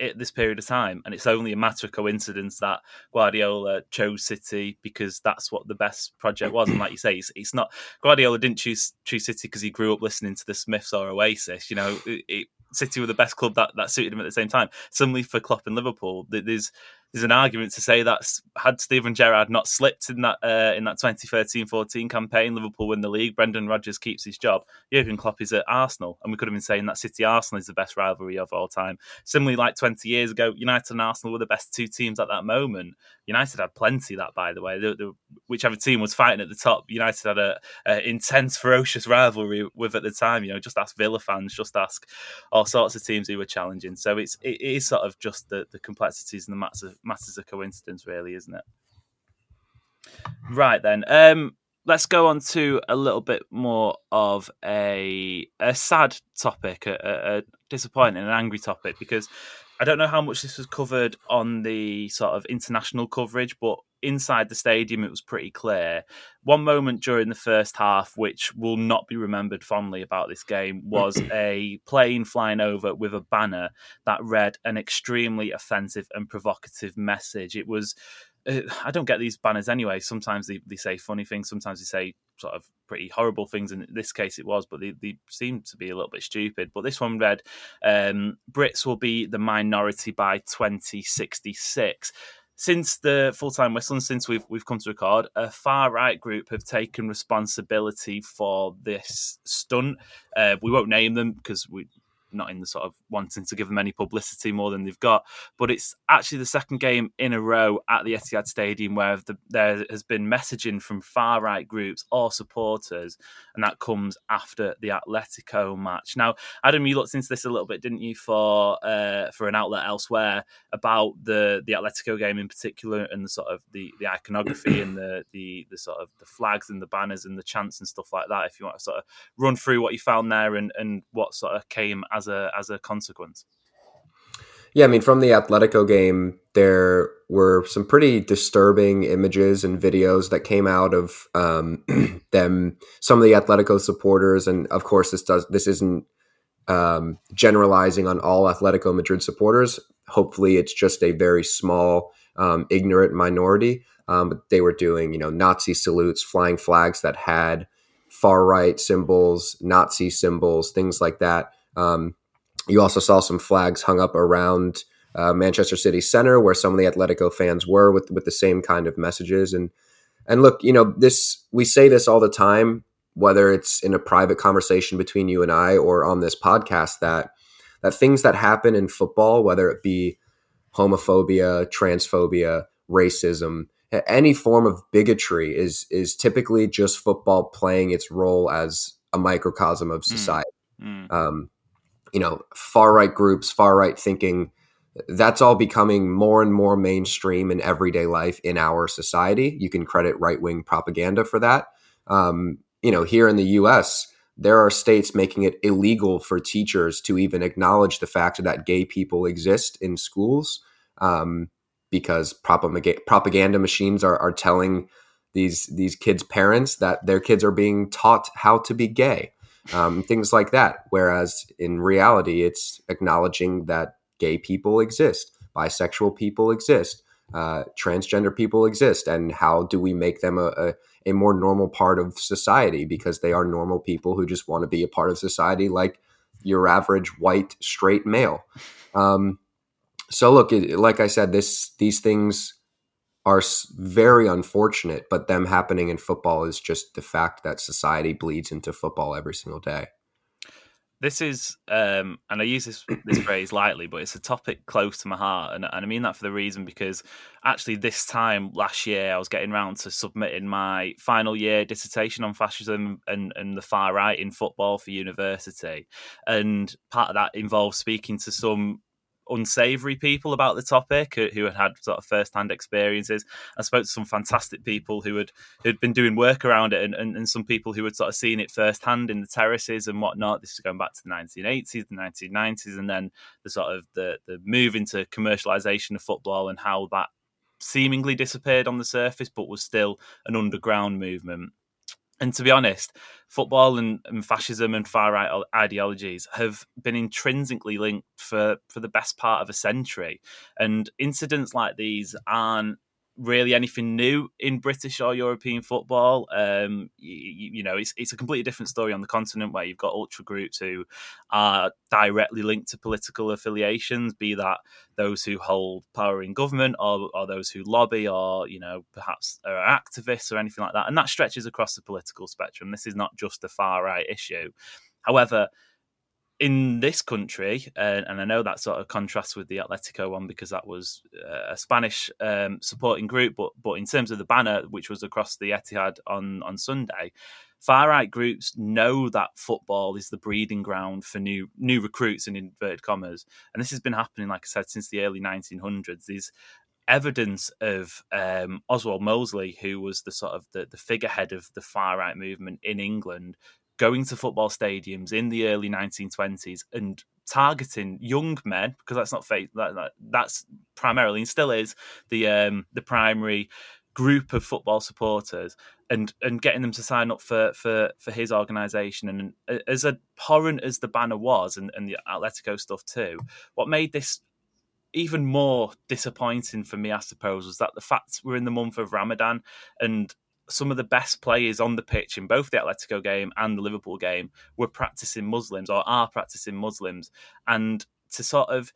at this period of time, and it's only a matter of coincidence that Guardiola chose City because that's what the best project was. And like you say, it's, it's not Guardiola didn't choose choose City because he grew up listening to the Smiths or Oasis. You know, it, it, City were the best club that, that suited him at the same time. Similarly for Klopp and Liverpool, there's there's an argument to say that had Steven Gerrard not slipped in that uh, in that 2013-14 campaign, Liverpool win the league. Brendan Rodgers keeps his job. Jurgen Klopp is at Arsenal, and we could have been saying that City Arsenal is the best rivalry of all time. Similarly, like 20 years ago, United and Arsenal were the best two teams at that moment. United had plenty of that, by the way. The, the, whichever team was fighting at the top, United had a, a, intense, ferocious rivalry with at the time. You know, just ask Villa fans, just ask all sorts of teams who were challenging. So it's it is sort of just the, the complexities and the matters of, matters of coincidence, really, isn't it? Right then. Um, let's go on to a little bit more of a a sad topic, a, a disappointing and angry topic, because I don't know how much this was covered on the sort of international coverage, but inside the stadium it was pretty clear. One moment during the first half, which will not be remembered fondly about this game, was a plane flying over with a banner that read an extremely offensive and provocative message. It was I don't get these banners anyway. Sometimes they, they say funny things, sometimes they say sort of pretty horrible things. In this case, it was, but they, they seem to be a little bit stupid. But this one read um, Brits will be the minority by 2066 since the full time whistle since we've we've come to record, a far right group have taken responsibility for this stunt. Uh, we won't name them because we not in the sort of wanting to give them any publicity more than they've got. But it's actually the second game in a row at the Etihad Stadium where the, there has been messaging from far right groups or supporters, and that comes after the Atletico match. Now, Adam, you looked into this a little bit, didn't you, for uh, for an outlet elsewhere about the the Atletico game in particular and the sort of the, the iconography and the, the the sort of the flags and the banners and the chants and stuff like that. If you want to sort of run through what you found there and, and what sort of came a as a consequence. Yeah, I mean, from the Atletico game, there were some pretty disturbing images and videos that came out of um, them. Some of the Atletico supporters, and of course, this does this isn't um, generalizing on all Atletico Madrid supporters. Hopefully, it's just a very small, um, ignorant minority. Um, but they were doing, you know, Nazi salutes, flying flags that had far right symbols, Nazi symbols, things like that. Um, you also saw some flags hung up around uh, Manchester City Center, where some of the Atletico fans were with with the same kind of messages. And and look, you know, this we say this all the time, whether it's in a private conversation between you and I or on this podcast, that that things that happen in football, whether it be homophobia, transphobia, racism, any form of bigotry, is is typically just football playing its role as a microcosm of hmm. society. Mm. Mm. Um, you know, far right groups, far right thinking, that's all becoming more and more mainstream in everyday life in our society. You can credit right wing propaganda for that. Um, you know, here in the US, there are states making it illegal for teachers to even acknowledge the fact that gay people exist in schools um, because propaganda machines are, are telling these these kids' parents that their kids are being taught how to be gay um, things like that. Whereas in reality, it's acknowledging that gay people exist, bisexual people exist, uh, transgender people exist, and how do we make them a, a, a more normal part of society because they are normal people who just want to be a part of society like your average white straight male. Um, so look, like I said, this these things are very unfortunate, but them happening in football is just the fact that society bleeds into football every single day. This is, um, and I use this this phrase lightly, but it's a topic close to my heart, and, and I mean that for the reason because actually this time last year I was getting around to submitting my final year dissertation on fascism and, and the far right in football for university, and part of that involved speaking to some unsavory people about the topic uh, who had had sort of first-hand experiences. I spoke to some fantastic people who had who'd been doing work around it, and, and, and some people who had sort of seen it firsthand in the terraces and whatnot. This is going back to the 1980s, the 1990s, and then the sort of the the move into commercialization of football and how that seemingly disappeared on the surface, but was still an underground movement. And to be honest, football and, and, fascism and far right ideologies have been intrinsically linked for, for the best part of a century. And incidents like these aren't really anything new in British or European football. Um, you, you, know, it's it's a completely different story on the continent where you've got ultra groups who are directly linked to political affiliations, be that those who hold power in government or, or those who lobby or you know perhaps are activists or anything like that, and that stretches across the political spectrum. This is not just a far right issue. However in this country, uh, and I know that sort of contrasts with the Atletico one because that was uh, a Spanish um, supporting group, but but in terms of the banner, which was across the Etihad on on Sunday, far right groups know that football is the breeding ground for new new recruits in inverted commas, and this has been happening, like I said, since the early 1900s. These evidence of um, Oswald Mosley, who was the sort of the, the figurehead of the far right movement in England, going to football stadiums in the early 1920s and targeting young men because that's not fake that, that, that's primarily and still is the um, the primary group of football supporters and and getting them to sign up for for for his organization and as abhorrent as the banner was and, and the atletico stuff too what made this even more disappointing for me i suppose was that the fact we're in the month of ramadan and some of the best players on the pitch in both the Atletico game and the Liverpool game were practicing Muslims or are practicing Muslims, and to sort of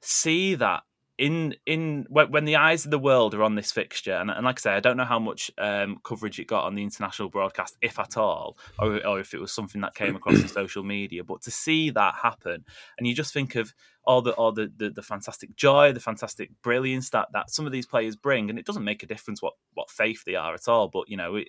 see that in in when the eyes of the world are on this fixture, and, and like I say, I don't know how much um, coverage it got on the international broadcast, if at all, or, or if it was something that came across the social media. But to see that happen, and you just think of all the all the, the, the fantastic joy, the fantastic brilliance that that some of these players bring, and it doesn't make a difference what what faith they are at all. But you know,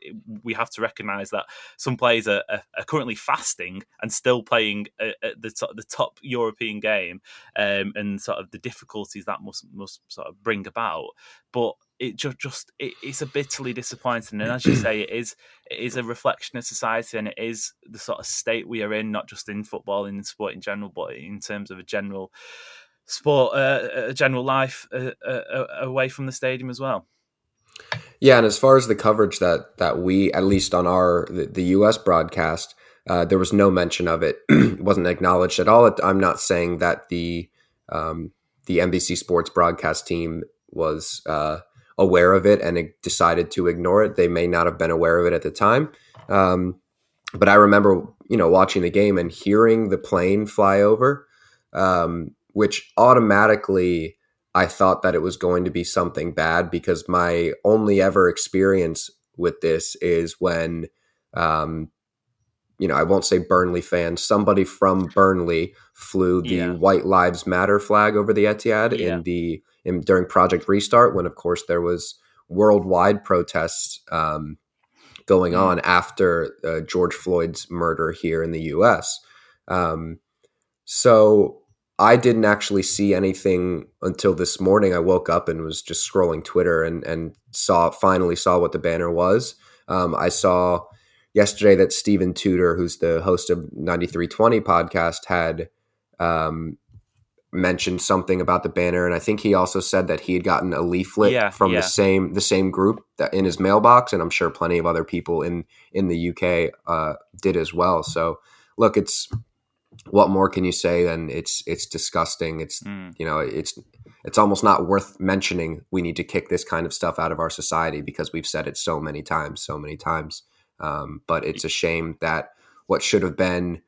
we have to recognise that some players are, are, are, currently fasting and still playing at the top, the top European game, um, and sort of the difficulties that must must sort of bring about. But it just, just it, it's a bitterly disappointing and as you say it is it is a reflection of society and it is the sort of state we are in not just in football in sport in general but in terms of a general sport uh, a general life uh, uh, away from the stadium as well. Yeah and as far as the coverage that that we at least on our the, the us broadcast uh, there was no mention of it It wasn't acknowledged at all. I'm not saying that the um, the NBC Sports broadcast team was uh, aware of it and decided to ignore it. They may not have been aware of it at the time. Um, but I remember, you know, watching the game and hearing the plane fly over, um, which automatically I thought that it was going to be something bad because my only ever experience with this is when, um, you know, I won't say Burnley fans, somebody from Burnley flew the yeah. White Lives Matter flag over the Etihad yeah. in the in, during Project Restart, when of course there was worldwide protests um, going on after uh, George Floyd's murder here in the U.S. Um, so I didn't actually see anything until this morning. I woke up and was just scrolling Twitter and and saw finally saw what the banner was. Um, I saw yesterday that Stephen Tudor, who's the host of 9320 podcast, had um, mentioned something about the banner, and I think he also said that he had gotten a leaflet yeah, from yeah. the same the same group that in his mailbox, and I'm sure plenty of other people in in the UK uh, did as well. So, look, it's what more can you say than it's it's disgusting. It's mm. you know it's it's almost not worth mentioning. We need to kick this kind of stuff out of our society because we've said it so many times, so many times. Um, but it's a shame that what should have been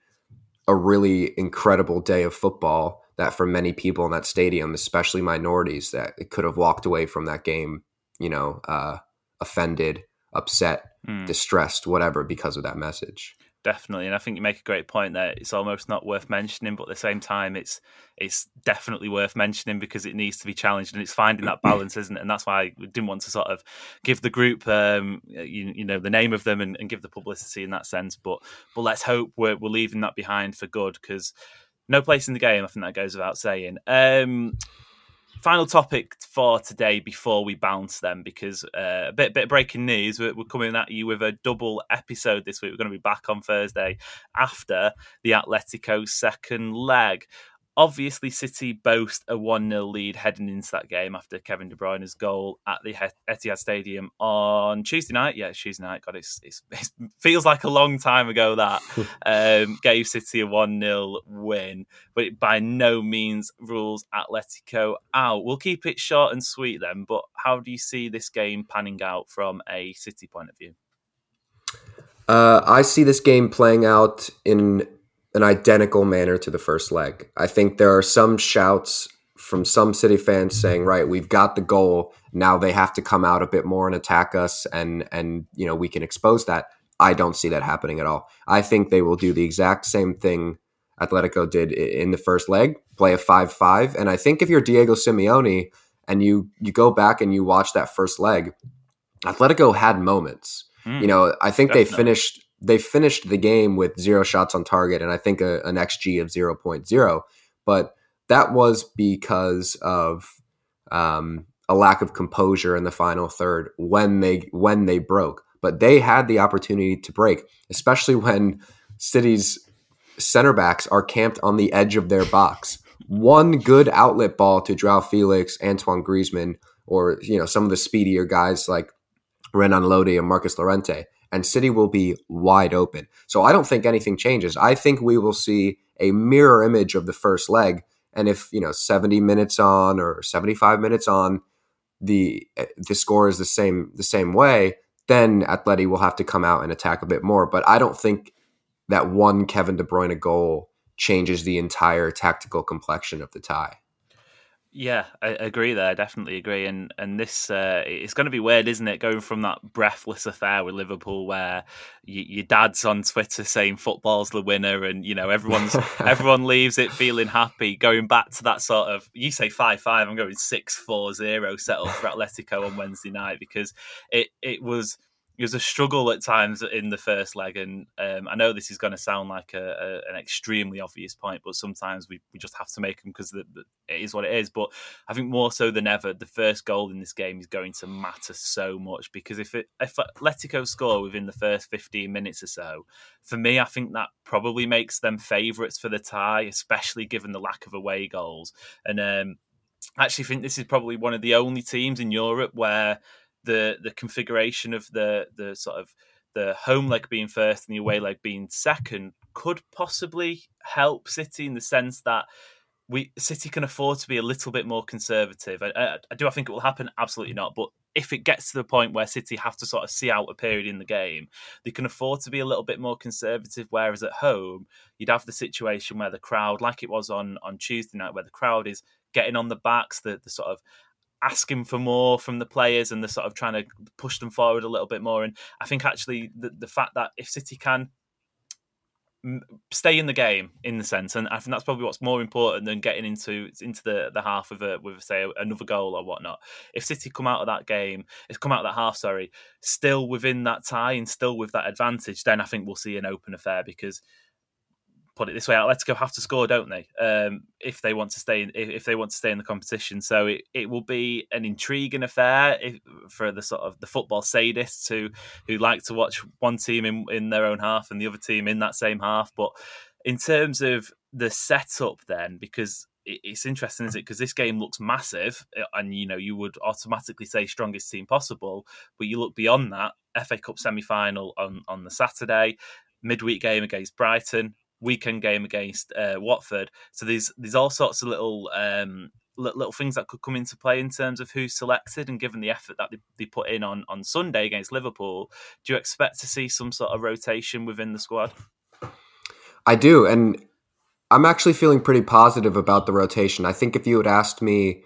a really incredible day of football that for many people in that stadium, especially minorities, that it could have walked away from that game, you know, uh, offended, upset, mm. distressed, whatever, because of that message. Definitely, and I think you make a great point there. It's almost not worth mentioning, but at the same time, it's it's definitely worth mentioning because it needs to be challenged, and it's finding that balance, isn't it? And that's why we didn't want to sort of give the group, um, you, you know, the name of them and, and give the publicity in that sense. But but let's hope we're we're leaving that behind for good because no place in the game. I think that goes without saying. Um, final topic for today before we bounce them because uh, a bit bit of breaking news. We're, we're, coming at you with a double episode this week. We're going to be back on thursday after the atletico second leg Obviously, City boast a 1 0 lead heading into that game after Kevin De Bruyne's goal at the Etihad Stadium on Tuesday night. Yeah, Tuesday night. God, it's, it's, it feels like a long time ago that um, gave City a 1 0 win, but it by no means rules Atletico out. We'll keep it short and sweet then, but how do you see this game panning out from a City point of view? Uh, I see this game playing out in an identical manner to the first leg. I think there are some shouts from some City fans saying, "Right, we've got the goal. Now they have to come out a bit more and attack us, and and you know we can expose that." I don't see that happening at all. I think they will do the exact same thing Atletico did in the first leg, play a 5 5. And I think if you're Diego Simeone and you, you go back and you watch that first leg, Atletico had moments. Mm, you know, I think definitely. they finished they finished the game with zero shots on target and I think a, an XG of 0.0. But that was because of um, a lack of composure in the final third when they when they broke. But they had the opportunity to break, especially when City's center backs are camped on the edge of their box. One good outlet ball to Joao Felix, Antoine Griezmann, or you know some of the speedier guys like Renan Lodi and Marcos Llorente, and City will be wide open. So I don't think anything changes. I think we will see a mirror image of the first leg. And if you know 70 minutes on or 75 minutes on, the eh, the score is the same the same way, then Atleti will have to come out and attack a bit more. But I don't think that one Kevin De Bruyne goal changes the entire tactical complexion of the tie. Yeah, I agree there. I definitely agree. And and this uh, it's going to be weird, isn't it? Going from that breathless affair with Liverpool, where you, your dad's on Twitter saying football's the winner, and you know everyone's everyone leaves it feeling happy. Going back to that sort of you say five five, I'm going six four zero settled for Atletico on Wednesday night because it it was it was a struggle at times in the first leg, and um, I know this is going to sound like a, a, an extremely obvious point, but sometimes we, we just have to make them because the, the, it is what it is. But I think more so than ever, the first goal in this game is going to matter so much because if it, if Atletico score within the first fifteen minutes or so, for me, I think that probably makes them favourites for the tie, especially given the lack of away goals. And um, I actually think this is probably one of the only teams in Europe where the the configuration of the the sort of the home leg being first and the away leg being second could possibly help City in the sense that we City can afford to be a little bit more conservative. I, I, I, do I think it will happen? Absolutely not. But if it gets to the point where City have to sort of see out a period in the game, they can afford to be a little bit more conservative. Whereas at home, you'd have the situation where the crowd, like it was on on Tuesday night, where the crowd is getting on the backs, the, the sort of asking for more from the players and they're sort of trying to push them forward a little bit more. And I think actually the, the fact that if City can stay in the game in the sense, and I think that's probably what's more important than getting into into the, the half of it with say another goal or whatnot. If City come out of that game, it's come out of that half, sorry, still within that tie and still with that advantage, then I think we'll see an open affair because put it this way, Atletico have to score, don't they? Um, if they want to stay, in, if they want to stay in the competition, so it, it will be an intriguing affair if, for the sort of the football sadists who who like to watch one team in in their own half and the other team in that same half. But in terms of the setup, then because it's interesting, is it? Because this game looks massive, uh, and you know you would automatically say strongest team possible, but you look beyond that. FA Cup semi final on on the Saturday, midweek game against Brighton, weekend game against uh, Watford. So there's there's all sorts of little um, little things that could come into play in terms of who's selected and given the effort that they, they put in on on Sunday against Liverpool. Do you expect to see some sort of rotation within the squad? I do, and I'm actually feeling pretty positive about the rotation. I think if you had asked me,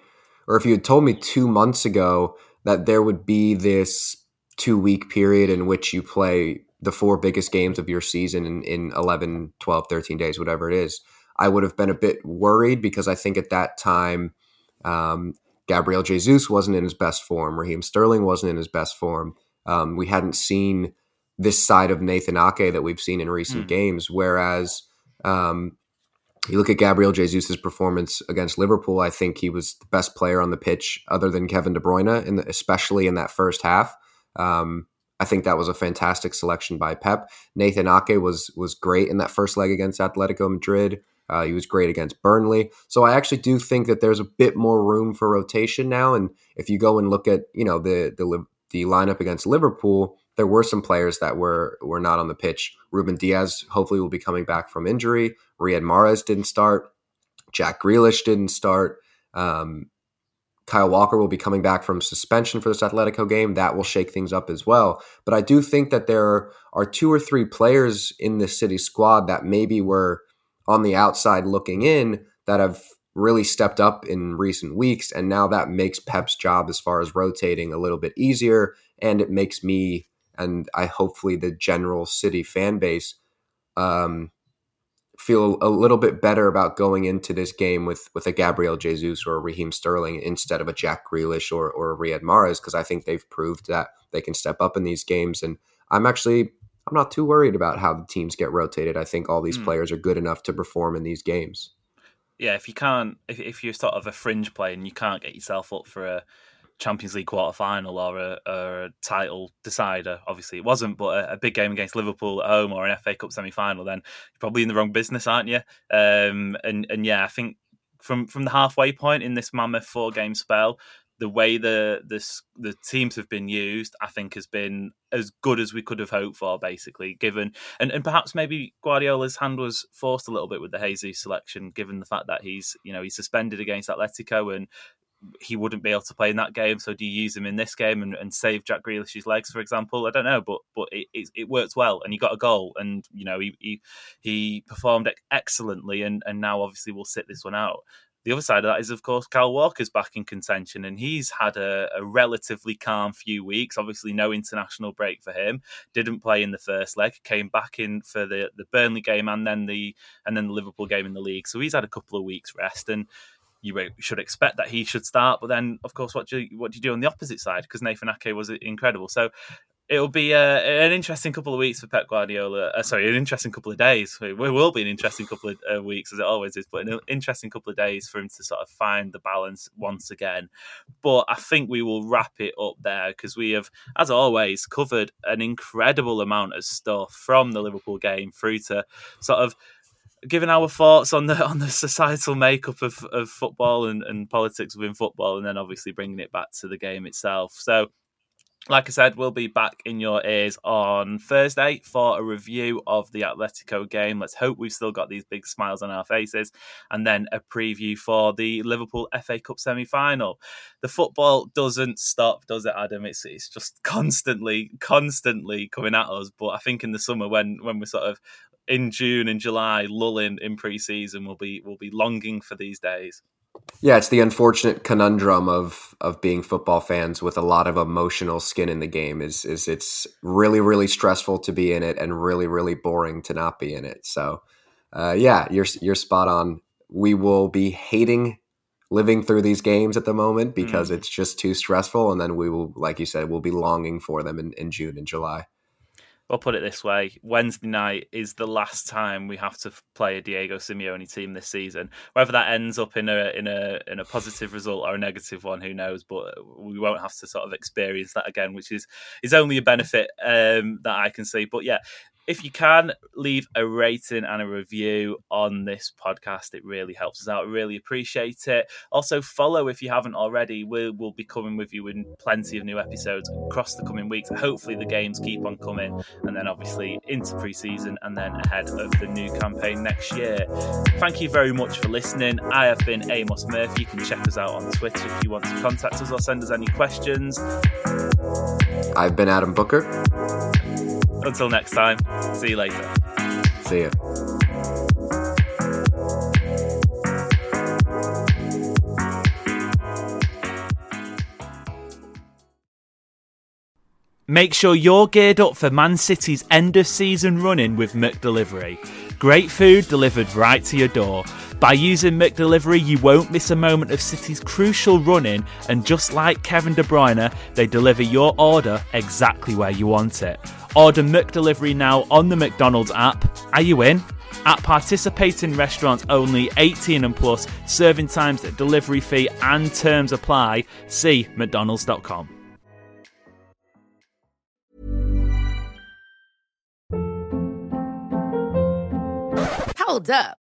or if you had told me two months ago that there would be this two week period in which you play the four biggest games of your season in, in 11, 12, 13 days, whatever it is, I would have been a bit worried because I think at that time, um, Gabriel Jesus wasn't in his best form. Raheem Sterling wasn't in his best form. Um, we hadn't seen this side of Nathan Ake that we've seen in recent mm. games. Whereas um, you look at Gabriel Jesus' performance against Liverpool, I think he was the best player on the pitch other than Kevin De Bruyne, in the, especially in that first half. Um, I think that was a fantastic selection by Pep. Nathan Ake was was great in that first leg against Atletico Madrid. Uh, he was great against Burnley. So I actually do think that there's a bit more room for rotation now. And if you go and look at you know the the the lineup against Liverpool, there were some players that were were not on the pitch. Ruben Dias hopefully will be coming back from injury. Riyad Mahrez didn't start. Jack Grealish didn't start. Um, Kyle Walker will be coming back from suspension for this Atletico game. That will shake things up as well. But I do think that there are two or three players in this city squad that maybe were on the outside looking in that have really stepped up in recent weeks. And now that makes Pep's job as far as rotating a little bit easier. And it makes me and I hopefully the general city fan base um, feel a little bit better about going into this game with with a Gabriel Jesus or a Raheem Sterling instead of a Jack Grealish or or a Riyad Mahrez because I think they've proved that they can step up in these games. And I'm actually I'm not too worried about how the teams get rotated. I think all these mm. players are good enough to perform in these games. Yeah, if you can't, if, if you're sort of a fringe player and you can't get yourself up for a Champions League quarter final or a, or a, title decider. Obviously, it wasn't, but a, a, big game against Liverpool at home or an FA Cup semi final, then you're probably in the wrong business, aren't you? Um, and and yeah, I think from from the halfway point in this mammoth four game spell, the way the the the teams have been used, I think, has been as good as we could have hoped for. Basically, given and, and perhaps maybe Guardiola's hand was forced a little bit with the Jesus selection, given the fact that he's you know he's suspended against Atletico and he wouldn't be able to play in that game. So do you use him in this game and, and save Jack Grealish's legs, for example? I don't know, but but it, it, it worked well, and he got a goal, and you know he he, he performed excellently, and and now obviously we'll sit this one out. The other side of that is, of course, Kyle Walker's back in contention, and he's had a, a, relatively calm few weeks. Obviously, no international break for him. Didn't play in the first leg. Came back in for the, the Burnley game and then the and then the Liverpool game in the league. So he's had a couple of weeks rest, and you should expect that he should start. But then, of course, what do you, what do you do on the opposite side? Because Nathan Ake was incredible. So it'll be uh, an interesting couple of weeks for Pep Guardiola. Uh, sorry, an interesting couple of days. It will be an interesting couple of uh, weeks, as it always is, but an interesting couple of days for him to sort of find the balance once again. But I think we will wrap it up there because we have, as always, covered an incredible amount of stuff from the Liverpool game through to sort of giving our thoughts on the on the societal makeup of, of football and, and politics within football, and then obviously bringing it back to the game itself. So, like I said, we'll be back in your ears on Thursday for a review of the Atletico game. Let's hope we've still got these big smiles on our faces, and then a preview for the Liverpool FA Cup semi final. The football doesn't stop, does it, Adam? It's it's just constantly, constantly coming at us. But I think in the summer, when when we're sort of in June and July, lulling in pre-season, will be will be longing for these days. Yeah, it's the unfortunate conundrum of of being football fans with a lot of emotional skin in the game. Is is it's really really stressful to be in it and really really boring to not be in it. So, uh, yeah, you're you're spot on. We will be hating living through these games at the moment because mm. it's just too stressful, and then we will, like you said, we'll be longing for them in, in June and July. I'll put it this way: Wednesday night is the last time we have to play a Diego Simeone team this season. Whether that ends up in a in a in a positive result or a negative one, who knows? But we won't have to sort of experience that again, which is is only a benefit um, that I can see. But yeah, if you can leave a rating and a review on this podcast, it really helps us out. Really appreciate it. Also, follow if you haven't already. We will be coming with you in plenty of new episodes across the coming weeks. Hopefully, the games keep on coming, and then obviously into preseason and then ahead of the new campaign next year. Thank you very much for listening. I have been Amos Murphy. You can check us out on Twitter if you want to contact us or send us any questions. I've been Adam Booker. Until next time, see you later. See ya. Make sure you're geared up for Man City's end of season running with McDelivery. Great food delivered right to your door. By using McDelivery, you won't miss a moment of City's crucial running, and just like Kevin De Bruyne, they deliver your order exactly where you want it. Order McDelivery now on the McDonald's app. Are you in? At participating restaurants only 18 and plus, serving times, delivery fee, and terms apply. See McDonald's.com. Hold up.